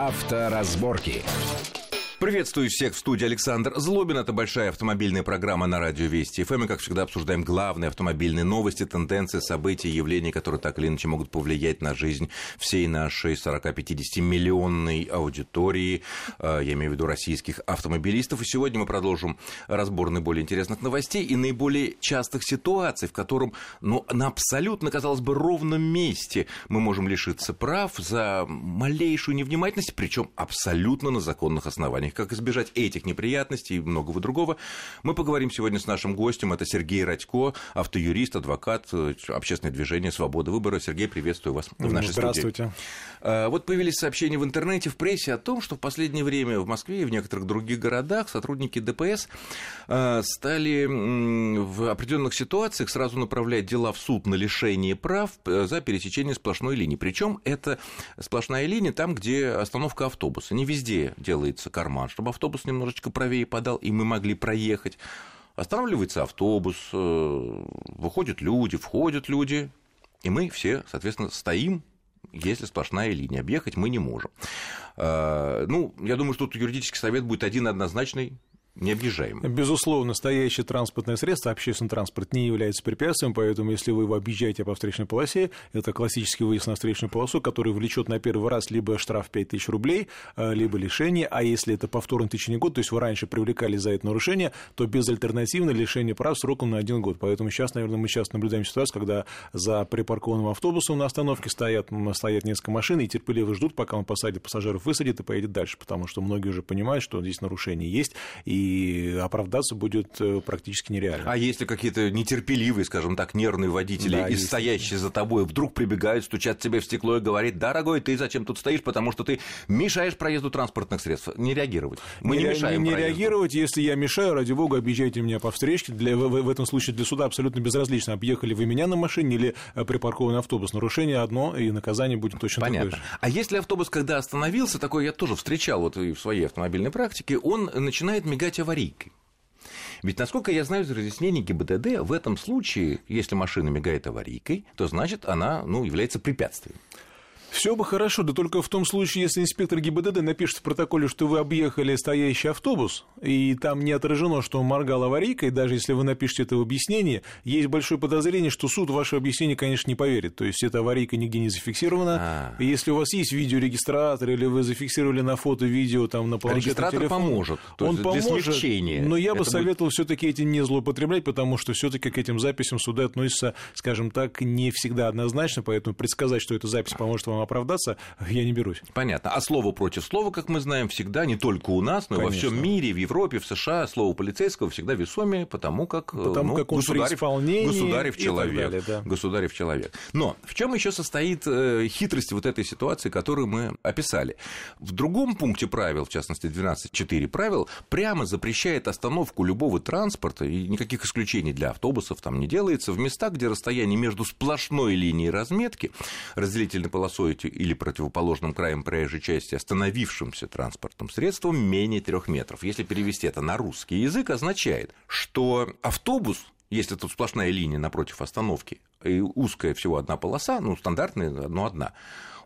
Авторазборки. Приветствую всех в студии Александр Злобин. Это большая автомобильная программа на радио Вести ФМ. И, как всегда, обсуждаем главные автомобильные новости, тенденции, события, явления, которые так или иначе могут повлиять на жизнь всей нашей 40-50 миллионной аудитории, э, я имею в виду российских автомобилистов. И сегодня мы продолжим разбор наиболее интересных новостей и наиболее частых ситуаций, в котором, ну, на абсолютно, казалось бы, ровном месте мы можем лишиться прав за малейшую невнимательность, причем абсолютно на законных основаниях Как избежать этих неприятностей и многого другого, мы поговорим сегодня с нашим гостем. Это Сергей Радько, автоюрист, адвокат, э, общественное движение «Свобода выбора». Сергей, приветствую вас в нашей Здравствуйте. студии. Э, вот появились сообщения в интернете, в прессе о том, что в последнее время в Москве и в некоторых других городах сотрудники ДПС э, стали в определенных ситуациях сразу направлять дела в суд на лишение прав за пересечение сплошной линии. Причем это сплошная линия там, где остановка автобуса. Не везде делается карман карман, чтобы автобус немножечко правее подал, и мы могли проехать. Останавливается автобус, э, выходят люди, входят люди, и мы все, соответственно, стоим, если сплошная линия. Объехать мы не можем. Э, ну, я думаю, что тут юридический совет будет один однозначный необъезжаемым. Безусловно, настоящее транспортное средство, общественный транспорт не является препятствием, поэтому если вы его объезжаете по встречной полосе, это классический выезд на встречную полосу, который влечет на первый раз либо штраф 5000 рублей, э, либо лишение, а если это повторно в течение года, то есть вы раньше привлекали за это нарушение, то безальтернативно лишение прав сроком на один год. Поэтому сейчас, наверное, мы сейчас наблюдаем ситуацию, когда за припаркованным автобусом на остановке стоят, стоят несколько машин и терпеливо ждут, пока он посадит пассажиров, высадит и поедет дальше, потому что многие уже понимают, что здесь нарушение есть, и и оправдаться будет э, практически нереально. А если какие-то нетерпеливые, скажем так, нервные водители да, и есть... стоящие за тобой вдруг прибегают, стучат тебе в стекло и говорят, дорогой, ты зачем тут стоишь, потому что ты мешаешь проезду транспортных средств. Не реагировать. Мы не, не мешаем Не, не реагировать, если я мешаю, ради бога, объезжайте меня по встречке. Для, в, в этом случае для суда абсолютно безразлично, объехали вы меня на машине или э, припаркованный автобус. Нарушение одно, и наказание будет точно Понятно. такое же. А если автобус, когда остановился, такой я тоже встречал вот и в своей автомобильной практике, он начинает мигать аварийно аварийкой. Ведь, насколько я знаю из разъяснений ГИБДД, в этом случае, если машина мигает аварийкой, то значит она ну, является препятствием. Все бы хорошо, да только в том случае, если инспектор ГИБДД напишет в протоколе, что вы объехали стоящий автобус, и там не отражено, что он моргал аварийкой, даже если вы напишете это в объяснении, есть большое подозрение, что суд ваше объяснение, конечно, не поверит. То есть, эта аварийка нигде не зафиксирована. А. И если у вас есть видеорегистратор, или вы зафиксировали на фото, видео, там, на планшетном Регистратор телефон, поможет. Он поможет, смягчения. но я бы это советовал будет... все таки этим не злоупотреблять, потому что все таки к этим записям суды относятся, скажем так, не всегда однозначно, поэтому предсказать, что эта запись поможет вам оправдаться, я не берусь. Понятно. А слово против слова, как мы знаем, всегда не только у нас, но и во всем мире, в Европе, в США, слово полицейского всегда весомее, потому как, э, потому ну, как он государев, государев человек. Далее, да. Государев человек. Но в чем еще состоит э, хитрость вот этой ситуации, которую мы описали? В другом пункте правил, в частности 12.4 правил, прямо запрещает остановку любого транспорта, и никаких исключений для автобусов там не делается, в местах, где расстояние между сплошной линией разметки, разделительной полосой или или противоположным краем проезжей части остановившимся транспортным средством менее трех метров. Если перевести это на русский язык, означает, что автобус если тут сплошная линия напротив остановки и узкая всего одна полоса, ну, стандартная, но одна,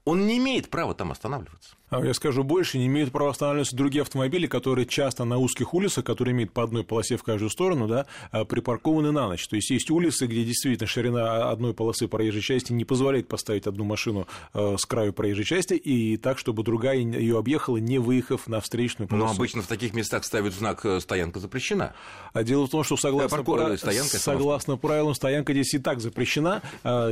он не имеет права там останавливаться. А я скажу больше, не имеют права останавливаться другие автомобили, которые часто на узких улицах, которые имеют по одной полосе в каждую сторону, да, а, припаркованы на ночь. То есть есть улицы, где действительно ширина одной полосы проезжей части не позволяет поставить одну машину а, с краю проезжей части и так, чтобы другая ее объехала, не выехав на встречную полосу. Но обычно в таких местах ставят знак э, «стоянка запрещена». А дело в том, что согласно, да, стоянка, согласно правилам, стоянка здесь и так запрещена.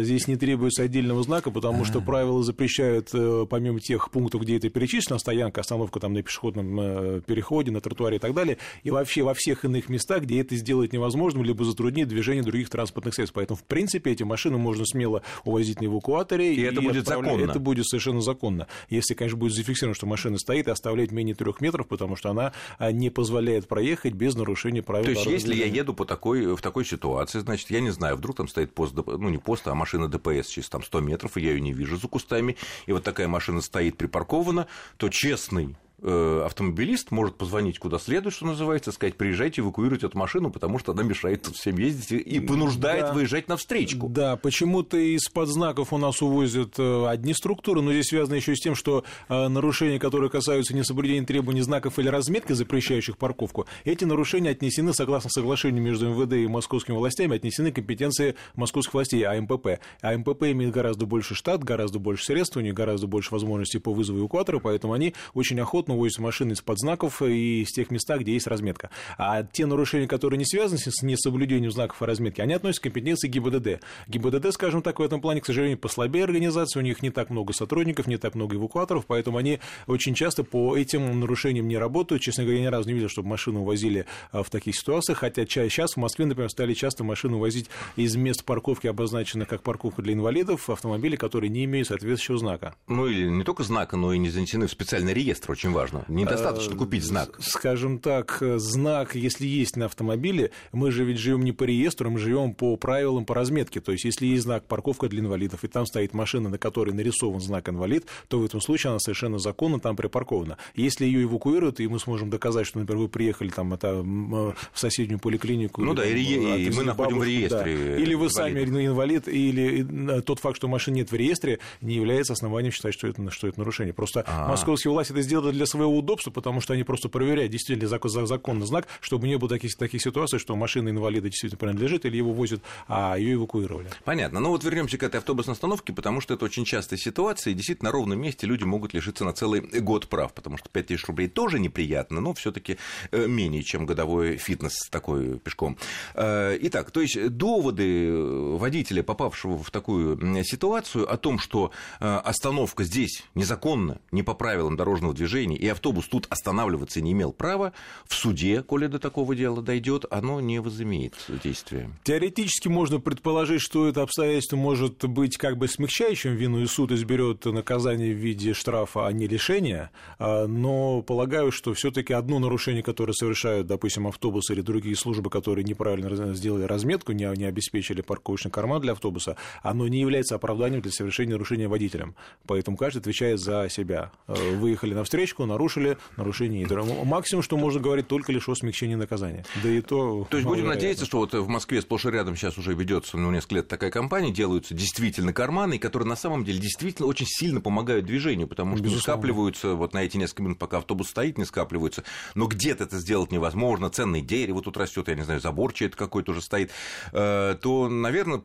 Здесь не требуется отдельного знака, потому что правила запрещают, э, помимо тех пунктов, где это перечислена стоянка, остановка там на пешеходном э, переходе, на тротуаре и так далее, и вообще во всех иных местах, где это сделать невозможно, либо затруднит движение других транспортных средств. Поэтому, в принципе, эти машины можно смело увозить на эвакуаторе. И, и это будет законно. Это будет совершенно законно. Если, конечно, будет зафиксировано, что машина стоит и оставляет менее трех метров, потому что она а, не позволяет проехать без нарушения правил. То есть, если я еду по такой, в такой ситуации, значит, я не знаю, вдруг там стоит пост, ну не пост, а машина ДПС через там 100 метров, и я ее не вижу за кустами, и вот такая машина стоит припаркована, то честный автомобилист может позвонить куда следует, что называется, сказать, приезжайте, эвакуируйте эту машину, потому что она мешает тут всем ездить и понуждает да. выезжать на встречку. Да, почему-то из-под знаков у нас увозят э, одни структуры, но здесь связано еще с тем, что э, нарушения, которые касаются несоблюдения требований знаков или разметки, запрещающих парковку, эти нарушения отнесены, согласно соглашению между МВД и московскими властями, отнесены к компетенции московских властей, АМПП. АМПП имеет гораздо больше штат, гораздо больше средств, у них гораздо больше возможностей по вызову эвакуатора, поэтому они очень охотно увозят машины из-под знаков и из тех мест, где есть разметка. А те нарушения, которые не связаны с несоблюдением знаков и разметки, они относятся к компетенции ГИБДД. ГИБДД, скажем так, в этом плане, к сожалению, послабее организация, у них не так много сотрудников, не так много эвакуаторов, поэтому они очень часто по этим нарушениям не работают. Честно говоря, я ни разу не видел, чтобы машину увозили а, в таких ситуациях, хотя сейчас в Москве, например, стали часто машины возить из мест парковки, обозначенных как парковка для инвалидов, автомобили, которые не имеют соответствующего знака. Ну или не только знака, но и не занесены в специальный реестр, очень важно. Недостаточно а, купить знак. Скажем так, знак, если есть на автомобиле, мы же ведь живем не по реестру, мы живем по правилам по разметке. То есть, если есть знак парковка для инвалидов, и там стоит машина, на которой нарисован знак инвалид, то в этом случае она совершенно законно там припаркована. Если ее эвакуируют, и мы сможем доказать, что, например, вы приехали там это, в соседнюю поликлинику. Ну да, и, и мы находим в реестре. Да. Или вы сами инвалид, или тот факт, что машин нет в реестре, не является основанием считать, что это, что это нарушение. Просто А-а-а. московские власти это сделали для своего удобства, потому что они просто проверяют, действительно ли законный знак, чтобы не было таких, таких ситуаций, что машина инвалида действительно принадлежит, или его возят, а ее эвакуировали. Понятно. Ну вот вернемся к этой автобусной остановке, потому что это очень частая ситуация, и действительно на ровном месте люди могут лишиться на целый год прав, потому что 5000 рублей тоже неприятно, но все таки э, менее, чем годовой фитнес такой пешком. Э, итак, то есть доводы водителя, попавшего в такую ситуацию, о том, что э, остановка здесь незаконна, не по правилам дорожного движения, и автобус тут останавливаться не имел права, в суде, коли до такого дела дойдет, оно не возымеет действия. Теоретически можно предположить, что это обстоятельство может быть как бы смягчающим вину, и суд изберет наказание в виде штрафа, а не лишения, а, но полагаю, что все таки одно нарушение, которое совершают, допустим, автобусы или другие службы, которые неправильно сделали разметку, не, не обеспечили парковочный карман для автобуса, оно не является оправданием для совершения нарушения водителем. Поэтому каждый отвечает за себя. Э, выехали на встречку, нарушили, нарушение Максимум, что можно говорить, только лишь о смягчении наказания. Да и то... То есть будем надеяться, что вот в Москве сплошь и рядом сейчас уже ведется ну, несколько лет такая компания, делаются действительно карманы, которые на самом деле действительно очень сильно помогают движению, потому что Безусловно. не скапливаются, вот на эти несколько минут, пока автобус стоит, не скапливаются, но где-то это сделать невозможно, ценное дерево тут растет, я не знаю, забор чей-то какой-то уже стоит, э, то, наверное,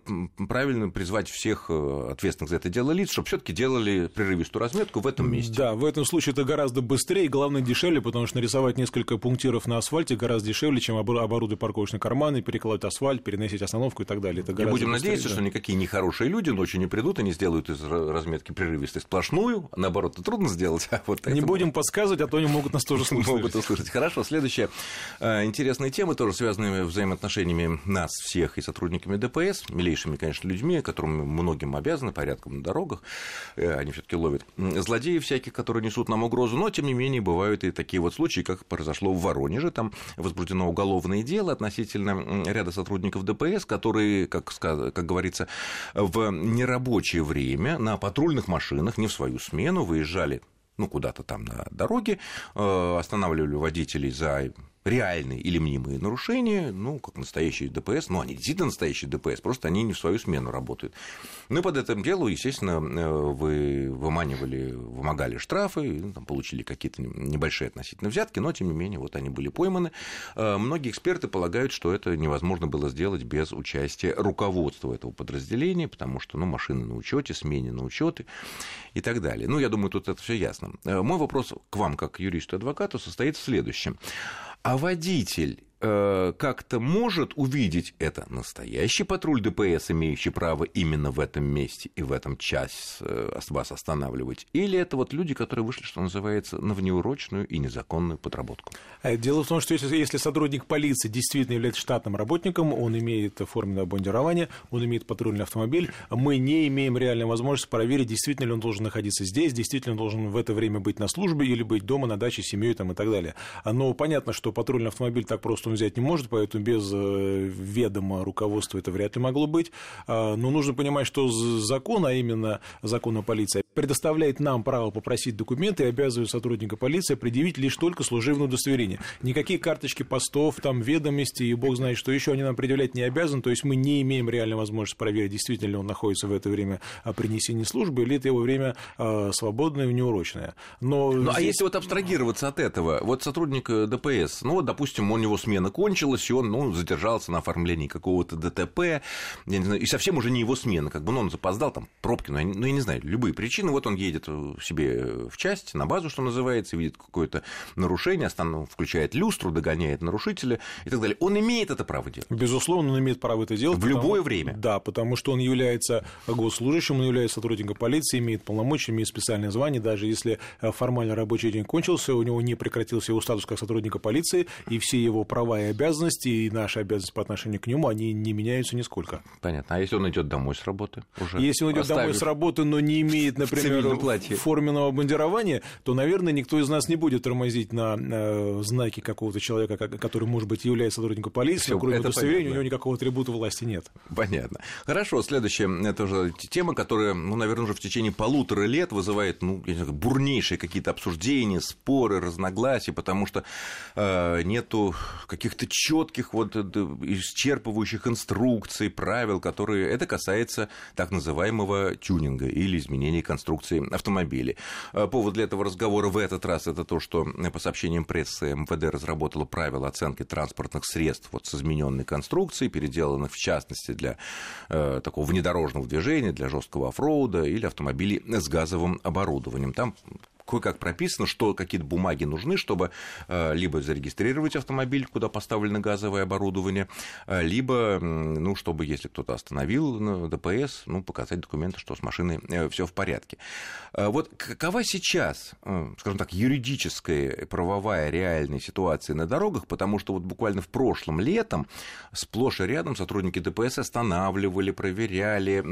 правильно призвать всех э, ответственных за это дело лиц, чтобы все таки делали прерывистую разметку в этом месте. Да, в этом случае это гораздо быстрее и, главное, дешевле, потому что нарисовать несколько пунктиров на асфальте гораздо дешевле, чем оборудовать парковочные карманы, перекладывать асфальт, переносить остановку и так далее. Это и будем быстрее, надеяться, да. что никакие нехорошие люди ночью не придут и не сделают из разметки прерывистой сплошную, наоборот, это трудно сделать. А вот не будем подсказывать, а то они могут нас тоже слышать. Могут услышать. Хорошо, следующая э, интересная тема, тоже связанная взаимоотношениями нас всех и сотрудниками ДПС, милейшими, конечно, людьми, которым многим обязаны, порядком на дорогах, э, они все таки ловят злодеев всяких, которые несут нам угрозу, но, тем не менее, бывают и такие вот случаи, как произошло в Воронеже, там возбуждено уголовное дело относительно ряда сотрудников ДПС, которые, как, как говорится, в нерабочее время на патрульных машинах, не в свою смену, выезжали ну, куда-то там на дороге, э, останавливали водителей за реальные или мнимые нарушения, ну, как настоящие ДПС, ну, они действительно настоящие ДПС, просто они не в свою смену работают. Ну, и под этим делу, естественно, э, вы выманивали, вымогали штрафы, ну, там, получили какие-то небольшие относительно взятки, но, тем не менее, вот они были пойманы. Э, многие эксперты полагают, что это невозможно было сделать без участия руководства этого подразделения, потому что, ну, машины на учете, смене на учеты и так далее. Ну, я думаю, тут это все ясно. Э, мой вопрос к вам, как юристу и адвокату, состоит в следующем. А водитель Э, как-то может увидеть это настоящий патруль ДПС, имеющий право именно в этом месте и в этом час э, вас останавливать, или это вот люди, которые вышли, что называется, на внеурочную и незаконную подработку? Э, дело в том, что если, если сотрудник полиции действительно является штатным работником, он имеет форменное бандирование, он имеет патрульный автомобиль, мы не имеем реальной возможности проверить, действительно ли он должен находиться здесь, действительно он должен в это время быть на службе или быть дома на даче с семьей там, и так далее. Но понятно, что патрульный автомобиль так просто он взять не может, поэтому без э, ведома руководства это вряд ли могло быть. А, но нужно понимать, что закон, а именно закон о полиции, предоставляет нам право попросить документы и обязывает сотрудника полиции предъявить лишь только служебное удостоверение. Никакие карточки постов, там ведомости и бог знает, что еще они нам предъявлять не обязаны, то есть мы не имеем реальной возможности проверить, действительно ли он находится в это время при несении службы или это его время а, свободное и неурочное. Но ну, а здесь... а если вот абстрагироваться от этого, вот сотрудник э, ДПС, ну вот, допустим, у него смена кончилась, и он ну, задержался на оформлении какого-то ДТП, я не знаю, и совсем уже не его смена, как бы ну, он запоздал, там пробки, ну я, ну, я не знаю, любые причины, вот он едет себе в часть, на базу, что называется, видит какое-то нарушение, останов, включает люстру, догоняет нарушителя и так далее. Он имеет это право делать? Безусловно, он имеет право это делать. В потому... любое время? Да, потому что он является госслужащим, он является сотрудником полиции, имеет полномочия, имеет специальное звание, даже если э, формально рабочий день кончился, у него не прекратился его статус как сотрудника полиции, и все его права и обязанности, и наши обязанности по отношению к нему, они не меняются нисколько. Понятно. А если он идет домой с работы? Уже если он идет домой с работы, но не имеет, например, форменного бандирования, то, наверное, никто из нас не будет тормозить на э, знаки какого-то человека, который, может быть, является сотрудником полиции, Всё, кроме удостоверения, у него никакого атрибута власти нет. Понятно. Хорошо, следующая это уже тема, которая, ну, наверное, уже в течение полутора лет вызывает, ну, я не знаю, бурнейшие какие-то обсуждения, споры, разногласия, потому что э, нету каких-то четких вот э, исчерпывающих инструкций, правил, которые это касается так называемого тюнинга или изменения конструкции автомобилей. Э, повод для этого разговора в этот раз это то, что по сообщениям прессы МВД разработала правила оценки транспортных средств вот с измененной конструкцией, переделанных в частности для э, такого внедорожного движения, для жесткого оффроуда или автомобилей с газовым оборудованием. Там кое-как прописано, что какие-то бумаги нужны, чтобы э, либо зарегистрировать автомобиль, куда поставлено газовое оборудование, э, либо, ну, чтобы, если кто-то остановил на ДПС, ну, показать документы, что с машиной э, все в порядке. Вот какова сейчас, скажем так, юридическая, правовая, реальная ситуация на дорогах, потому что вот буквально в прошлом летом сплошь и рядом сотрудники ДПС останавливали, проверяли,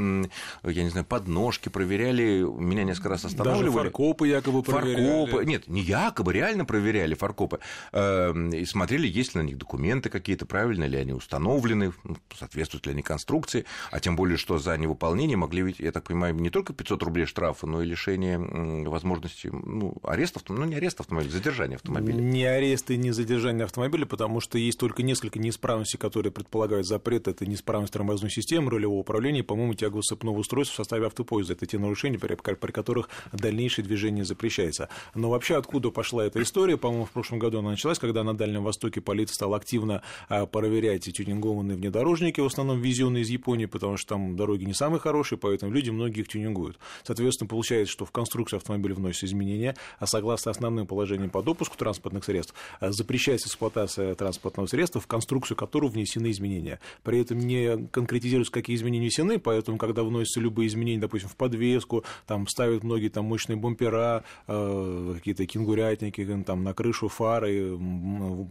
я не знаю, подножки проверяли, меня несколько раз останавливали. Даже фаркопы якобы фаркопы. Нет, не якобы, реально проверяли фаркопы. Эм, и смотрели, есть ли на них документы какие-то, правильно ли они установлены, ну, соответствуют ли они конструкции. А тем более, что за невыполнение могли ведь, я так понимаю, не только 500 рублей штрафа, но и лишение возможности ну, ареста, ну не ареста автомобиля, задержания автомобиля. Не арест и не задержание автомобиля, потому что есть только несколько неисправностей, которые предполагают запрет. Это неисправность тормозной системы, рулевого управления, по-моему, тягово-сцепного устройства в составе автопоезда. Это те нарушения, при, при которых дальнейшее движение запрещено запрещается. Но вообще откуда пошла эта история? По-моему, в прошлом году она началась, когда на Дальнем Востоке полиция стала активно а, проверять тюнингованные внедорожники, в основном везенные из Японии, потому что там дороги не самые хорошие, поэтому люди многие их тюнингуют. Соответственно, получается, что в конструкцию автомобиля вносятся изменения, а согласно основным положениям по допуску транспортных средств а, запрещается эксплуатация транспортного средства, в конструкцию которого внесены изменения. При этом не конкретизируется, какие изменения внесены, поэтому, когда вносятся любые изменения, допустим, в подвеску, там ставят многие там мощные бампера, какие-то кенгурятники, там на крышу фары,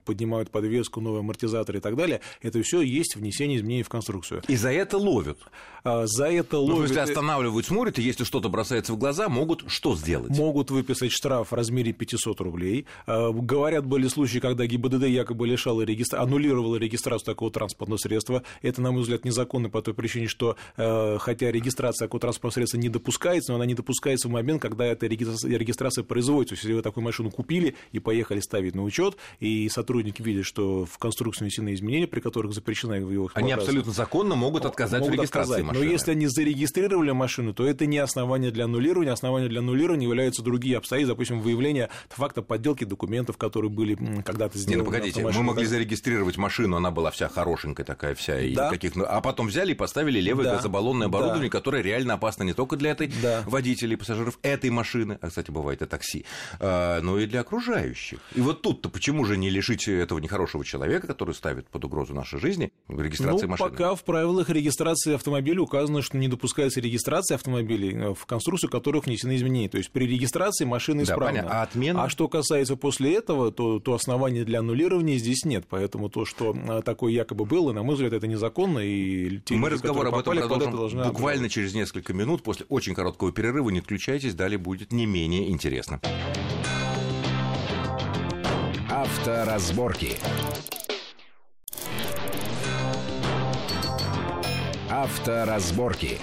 поднимают подвеску, новые амортизаторы и так далее. Это все есть внесение изменений в конструкцию. И за это ловят? А, за это ловят. Ну, если останавливают, смотрят, и если что-то бросается в глаза, могут что сделать? Могут выписать штраф в размере 500 рублей. А, говорят, были случаи, когда ГИБДД якобы лишала регистра... аннулировала регистрацию такого транспортного средства. Это, на мой взгляд, незаконно по той причине, что э, хотя регистрация такого транспортного средства не допускается, но она не допускается в момент, когда эта регистрация производится. Если вы такую машину купили и поехали ставить на учет, и сотрудники видят, что в конструкции внесены изменения, при которых запрещена его Они абсолютно законно могут отказать могут в регистрации отказать. Машины. Но если они зарегистрировали машину, то это не основание для аннулирования. Основание для аннулирования являются другие обстоятельства, допустим, выявление факта подделки документов, которые были когда-то сделаны. Не, ну погодите, мы могли зарегистрировать машину, она была вся хорошенькая такая вся, и да. каких... а потом взяли и поставили левое да. газобаллонное оборудование, да. которое реально опасно не только для этой да. водителей и пассажиров этой машины, а, кстати, бывает это такси, а, но и для окружающих. И вот тут-то почему же не лишить этого нехорошего человека, который ставит под угрозу нашей жизни, регистрации ну, машины? пока в правилах регистрации автомобиля указано, что не допускается регистрация автомобилей, э, в конструкцию которых внесены изменения. То есть при регистрации машина исправна. Да, а, отмена? а что касается после этого, то, то основания для аннулирования здесь нет. Поэтому то, что э, такое якобы было, на мой взгляд, это незаконно. И те Мы люди, разговор об этом продолжим буквально через несколько минут после очень короткого перерыва. Не отключайтесь, далее будет не менее интересно. Авторазборки. Авторазборки.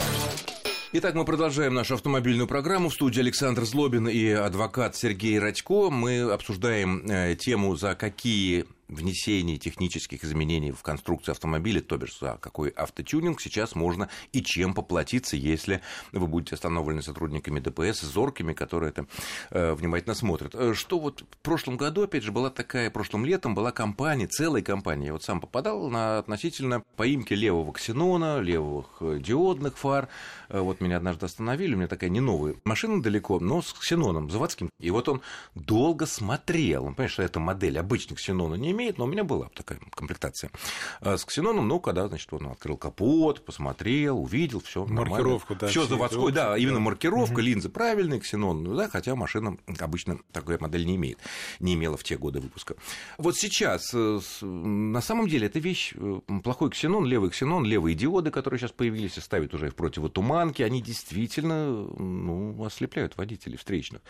Итак, мы продолжаем нашу автомобильную программу. В студии Александр Злобин и адвокат Сергей Радько. Мы обсуждаем э, тему, за какие внесении технических изменений в конструкцию автомобиля, то бишь за какой автотюнинг сейчас можно и чем поплатиться, если вы будете остановлены сотрудниками ДПС, зоркими, которые это э, внимательно смотрят. Э, что вот в прошлом году, опять же, была такая, прошлым летом была компания, целая компания, я вот сам попадал на относительно поимки левого ксенона, левых э, диодных фар, вот меня однажды остановили, у меня такая не новая машина далеко, но с ксеноном заводским, и вот он долго смотрел, он, понимаешь, что эта модель обычных ксенона не имеет, имеет, но у меня была такая комплектация а с ксеноном. Ну, когда, значит, он открыл капот, посмотрел, увидел, все Маркировку, да. Все заводской, да, именно маркировка, угу. линзы правильные, ксенон, ну, да, хотя машина обычно такой модель не имеет, не имела в те годы выпуска. Вот сейчас, э, на самом деле, эта вещь, э, плохой ксенон, левый ксенон, левые диоды, которые сейчас появились и ставят уже в противотуманки, они действительно ну, ослепляют водителей встречных.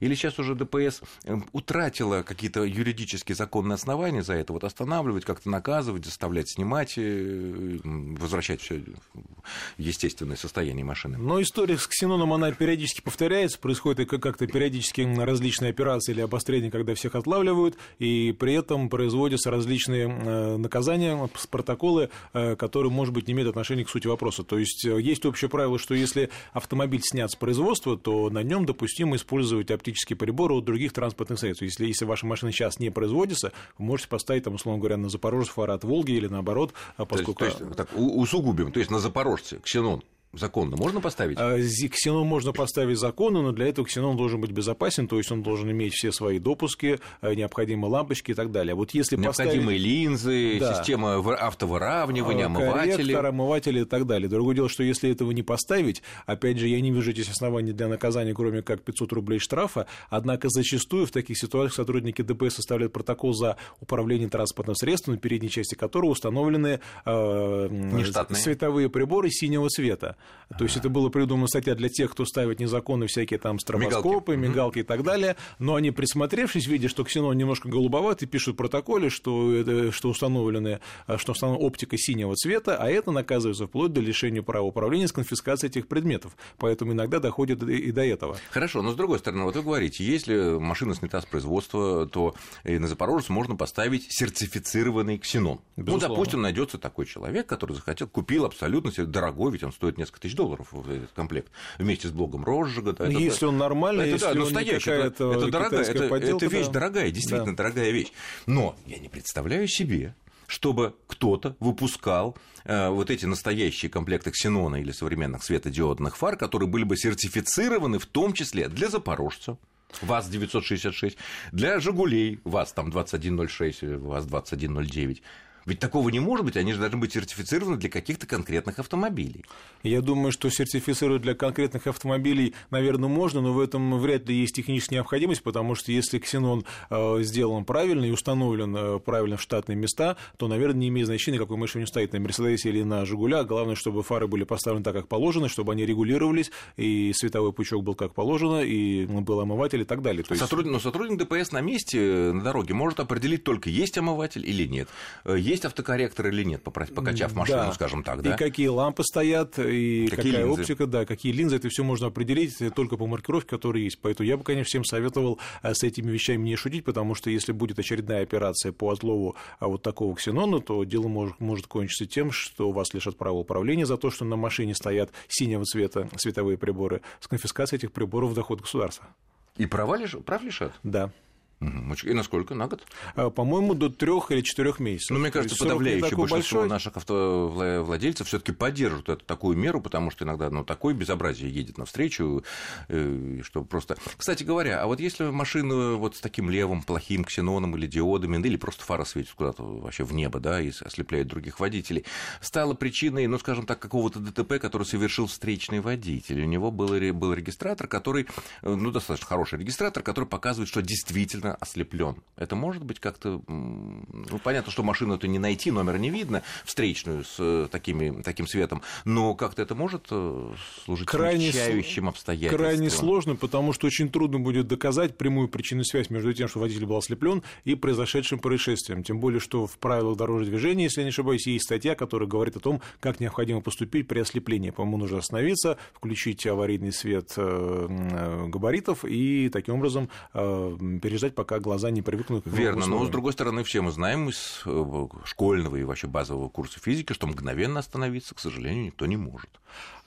Или сейчас уже ДПС э, утратила какие-то юридические законные основания, наказание за это, вот останавливать, как-то наказывать, заставлять снимать, э, возвращать все естественное состояние машины. Но история с ксеноном, она периодически повторяется, происходит как-то периодически различные операции или обострения, когда всех отлавливают, и при этом производятся различные э, наказания, протоколы, э, которые, может быть, не имеют отношения к сути вопроса. То есть есть общее правило, что если автомобиль снят с производства, то на нем допустимо использовать оптические приборы от других транспортных средств. Если, если ваша машина сейчас не производится, вы можете поставить, там, условно говоря, на Запорожец фары от Волги или наоборот, а поскольку... То есть, то есть так, усугубим, то есть на Запорожце, Ксенон, Законно можно поставить? А, ксенон можно поставить законно, но для этого ксенон должен быть безопасен, то есть он должен иметь все свои допуски, э, необходимые лампочки и так далее. Вот если Необходимые поставить... линзы, да. система автовыравнивания, а, омыватели. Корректор, омыватели и так далее. Другое дело, что если этого не поставить, опять же, я не вижу здесь оснований для наказания, кроме как 500 рублей штрафа, однако зачастую в таких ситуациях сотрудники ДПС составляют протокол за управление транспортным средством, на передней части которого установлены э, световые приборы синего цвета. То есть это было придумано статья для тех, кто ставит незаконно всякие там стробоскопы, мигалки, мигалки и так далее. Но они, присмотревшись, видя, что ксенон немножко голубоватый, пишут в протоколе, что, что установлены, что установлена оптика синего цвета, а это наказывается вплоть до лишения права управления с конфискацией этих предметов. Поэтому иногда доходит и до этого. Хорошо, но с другой стороны, вот вы говорите, если машина снята с производства, то на Запорожец можно поставить сертифицированный ксенон. Ну, Безусловно. Ну, допустим, найдется такой человек, который захотел, купил абсолютно дорогой, ведь он стоит несколько тысяч долларов этот комплект вместе с блогом розжига. Да, это, если он нормальный, это, если да, он настоящий, это, это дорогая, это, это вещь да. дорогая, действительно да. дорогая вещь. Но я не представляю себе, чтобы кто-то выпускал э, вот эти настоящие комплекты ксенона или современных светодиодных фар, которые были бы сертифицированы в том числе для запорожца, ВАЗ-966, для «Жигулей», ВАЗ там 2106, ВАЗ-2109, ведь такого не может быть, они же должны быть сертифицированы для каких-то конкретных автомобилей. Я думаю, что сертифицировать для конкретных автомобилей, наверное, можно, но в этом вряд ли есть техническая необходимость, потому что если ксенон э, сделан правильно и установлен э, правильно в штатные места, то, наверное, не имеет значения, какой машине стоит на Мерседесе или на Жигулях. Главное, чтобы фары были поставлены так, как положено, чтобы они регулировались, и световой пучок был как положено, и был омыватель и так далее. То есть... сотрудник, но сотрудник ДПС на месте, э, на дороге, может определить только, есть омыватель или нет. Есть есть автокорректор или нет, покачав машину, да. скажем так, да? И какие лампы стоят, и какие какая линзы? оптика, да, какие линзы, это все можно определить только по маркировке, которая есть. Поэтому я бы, конечно, всем советовал э, с этими вещами не шутить, потому что если будет очередная операция по отлову а, вот такого ксенона, то дело может, может кончиться тем, что вас лишат права управления за то, что на машине стоят синего цвета световые приборы, с конфискацией этих приборов в доход государства. И права лиш... прав лишат? Да. И насколько? На год? А, по-моему, до трех или четырех месяцев. Ну, мне кажется, подавляющее большинство большой... наших автовладельцев все-таки поддерживают эту такую меру, потому что иногда ну, такое безобразие едет навстречу, э, что просто. Кстати говоря, а вот если машина вот с таким левым плохим ксеноном или диодами, или просто фара светит куда-то вообще в небо, да, и ослепляет других водителей, стала причиной, ну, скажем так, какого-то ДТП, который совершил встречный водитель. У него был, был регистратор, который, э, ну, достаточно хороший регистратор, который показывает, что действительно действительно ослеплен. Это может быть как-то... Ну, понятно, что машину это не найти, номер не видно, встречную с э, такими, таким светом, но как-то это может э, служить крайне смягчающим обстоятельством. Крайне сложно, потому что очень трудно будет доказать прямую причинную связь между тем, что водитель был ослеплен, и произошедшим происшествием. Тем более, что в правилах дорожного движения, если я не ошибаюсь, есть статья, которая говорит о том, как необходимо поступить при ослеплении. По-моему, нужно остановиться, включить аварийный свет э, габаритов и таким образом переждать, пока глаза не привыкнут к Верно, но с другой стороны, все мы знаем из школьного и вообще базового курса физики, что мгновенно остановиться, к сожалению, никто не может.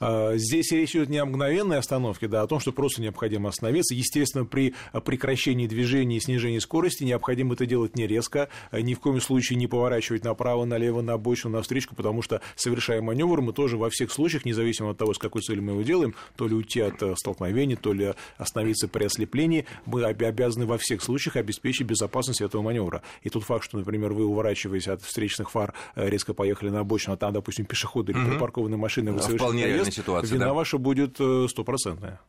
А, здесь речь идет не о мгновенной остановке, да, а о том, что просто необходимо остановиться. Естественно, при прекращении движения и снижении скорости необходимо это делать не резко, ни в коем случае не поворачивать направо, налево, на обочину, на встречку, потому что, совершая маневр, мы тоже во всех случаях, независимо от того, с какой целью мы его делаем, то ли уйти от э, столкновения, то ли остановиться при ослеплении, мы обязаны во всех случаях обеспечить безопасность этого маневра. И тот факт, что, например, вы, уворачиваясь от встречных фар, э, резко поехали на обочину, а там, допустим, пешеходы или припаркованные машины, вы совершили наезд, ситуация, вина да? ваша будет э, стопроцентная.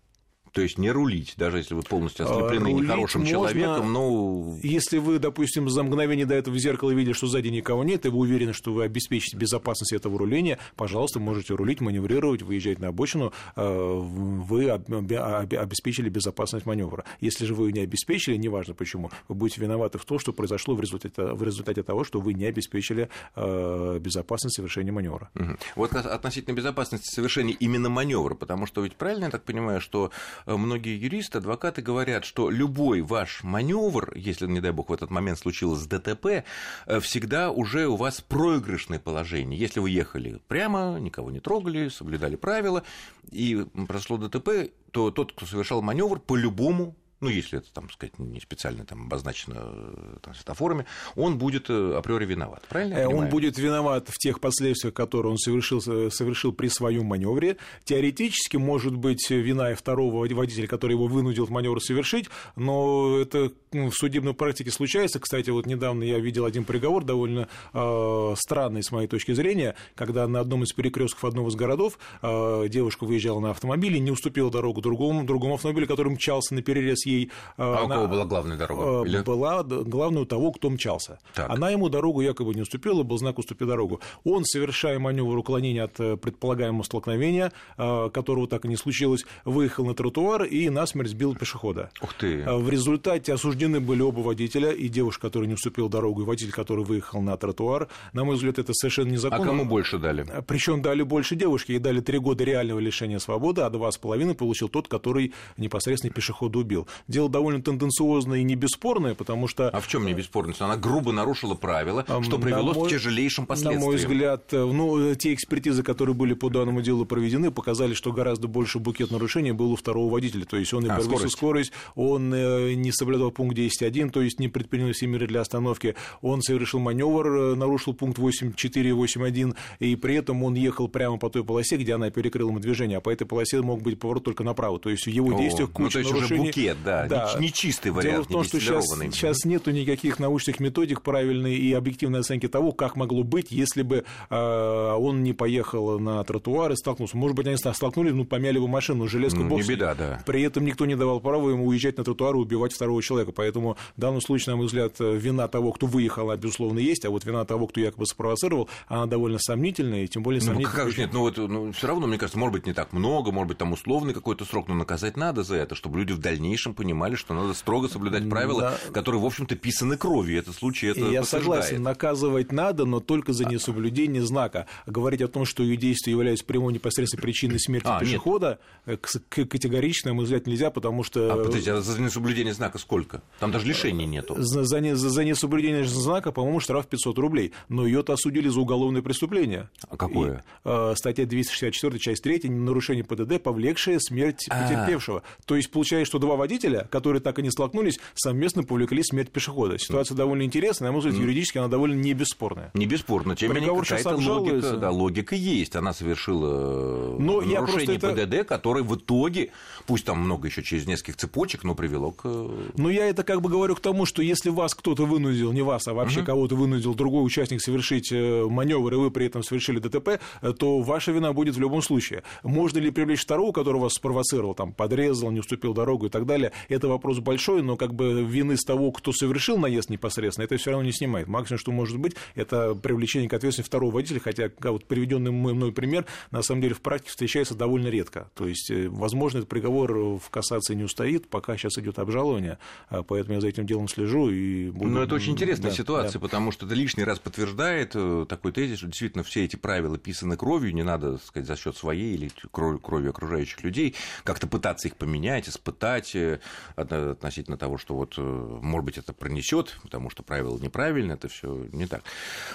То есть не рулить, даже если вы полностью ослеплены рулить нехорошим можно, человеком, но... Если вы, допустим, за мгновение до этого в зеркало видели, что сзади никого нет, и вы уверены, что вы обеспечите безопасность этого руления, пожалуйста, можете рулить, маневрировать, выезжать на обочину, э, вы обеспечили безопасность маневра. Если же вы не обеспечили, неважно почему, вы будете виноваты в том, что произошло в результате, в результате того, что вы не обеспечили э, безопасность совершения маневра. Угу. Вот относительно безопасности совершения именно маневра, потому что ведь правильно я так понимаю, что многие юристы, адвокаты говорят, что любой ваш маневр, если, не дай бог, в этот момент случилось ДТП, э, всегда уже у вас проигрышное положение. Если вы ехали прямо, никого не трогали, соблюдали правила, и прошло ДТП, то тот, кто совершал маневр, по-любому ну, если это, там, сказать, не специально там обозначено э, там, светофорами, он будет э, априори виноват, правильно? Я он будет виноват в тех последствиях, которые он совершил, э, совершил при своем маневре. Теоретически может быть вина и второго водителя, который его вынудил в маневр совершить, но это ну, в судебной практике случается. Кстати, вот недавно я видел один приговор довольно э, странный с моей точки зрения, когда на одном из перекрестков одного из городов э, девушка выезжала на автомобиле, не уступила дорогу другому, другому автомобилю, который мчался на перерез ей. А она, у кого была главная дорога? Э, Или... Была главная у того, кто мчался. Так. Она ему дорогу якобы не уступила, был знак «Уступи дорогу». Он, совершая маневр уклонения от э, предполагаемого столкновения, э, которого так и не случилось, выехал на тротуар и насмерть сбил пешехода. Ух ты. В результате осуждены были оба водителя, и девушка, которая не уступила дорогу, и водитель, который выехал на тротуар. На мой взгляд, это совершенно незаконно. А кому больше дали? Причем дали больше девушке, ей дали три года реального лишения свободы, а два с половиной получил тот, который непосредственно пешехода убил дело довольно тенденциозное и не бесспорное, потому что... А в чем не бесспорность? Она грубо нарушила правила, что привело мой, к тяжелейшим последствиям. На мой взгляд, э, ну, те экспертизы, которые были по данному делу проведены, показали, что гораздо больше букет нарушений был у второго водителя. То есть он и а, скорость. скорость, он э, не соблюдал пункт 10.1, то есть не предпринял все меры для остановки, он совершил маневр, э, нарушил пункт 8.4 8.1, и при этом он ехал прямо по той полосе, где она перекрыла ему движение, а по этой полосе мог быть поворот только направо. То есть в его О, действиях куча ну, то есть нарушений. Уже букет, да, да. Не, чистый вариант, Дело в том, что сейчас, сейчас нету никаких научных методик правильной и объективной оценки того, как могло быть, если бы э, он не поехал на тротуар и столкнулся. Может быть, они столкнулись, ну, помяли бы машину, железку ну, Не беда, да. При этом никто не давал права ему уезжать на тротуар и убивать второго человека. Поэтому в данном случае, на мой взгляд, вина того, кто выехал, она, безусловно, есть, а вот вина того, кто якобы спровоцировал, она довольно сомнительная, и тем более сомнительная. Ну, как же нет, ну, вот, ну, все равно, мне кажется, может быть, не так много, может быть, там условный какой-то срок, но наказать надо за это, чтобы люди в дальнейшем понимали, что надо строго соблюдать правила, да. которые, в общем-то, писаны кровью. Это случай это Я согласен, наказывать надо, но только за несоблюдение знака. Говорить о том, что ее действия являются прямой непосредственной причиной смерти а, пешехода, нет. Э, категорично, мой взгляд, нельзя, потому что... А, подождите, а за несоблюдение знака сколько? Там даже лишений нету. За, за, за, за несоблюдение знака, по-моему, штраф 500 рублей. Но ее-то осудили за уголовное преступление. А какое? И, э, статья 264, часть 3, нарушение ПДД, повлекшее смерть а. потерпевшего. То есть, получается, что два водителя, которые так и не столкнулись, совместно повлекли смерть пешехода. Ситуация довольно интересная, на мой взгляд, юридически она довольно не бесспорная. Не бесспорно, тем не менее какая-то логика, да, логика есть. Она совершила но нарушение ПДД, это... которое в итоге, пусть там много еще через нескольких цепочек, но привело к... Ну, я это как бы говорю к тому, что если вас кто-то вынудил, не вас, а вообще угу. кого-то вынудил другой участник совершить э, маневр, и вы при этом совершили ДТП, э, то ваша вина будет в любом случае. Можно ли привлечь второго, который вас спровоцировал, там, подрезал, не уступил дорогу и так далее, это вопрос большой, но как бы вины с того, кто совершил наезд непосредственно, это все равно не снимает. Максимум, что может быть, это привлечение к ответственности второго водителя, хотя вот приведенный мной пример, на самом деле в практике встречается довольно редко. То есть, э, возможно, этот приговор в кассации не устоит, пока сейчас идет обжалование, а поэтому я за этим делом слежу и буду... Но это очень интересная да, ситуация, да. потому что это лишний раз подтверждает э, такой тезис, что действительно все эти правила писаны кровью, не надо, так сказать, за счет своей или кровью окружающих людей как-то пытаться их поменять, испытать э, относительно того, что вот, может быть, это пронесет, потому что правила неправильно, это все не так.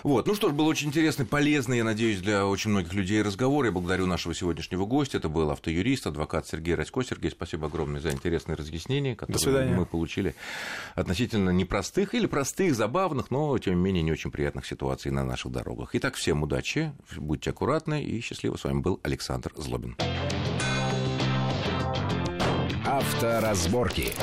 Вот. Ну что ж, был очень интересный, полезный, я надеюсь, для очень многих людей разговор. Я благодарю нашего сегодняшнего гостя. Это был автоюрист, адвокат Сергей Радько. Сергей, спасибо огромное за интересные разъяснения, которые мы получили относительно непростых или простых, забавных, но, тем не менее, не очень приятных ситуаций на наших дорогах. Итак, всем удачи, будьте аккуратны и счастливо. С вами был Александр Злобин. Авторазборки.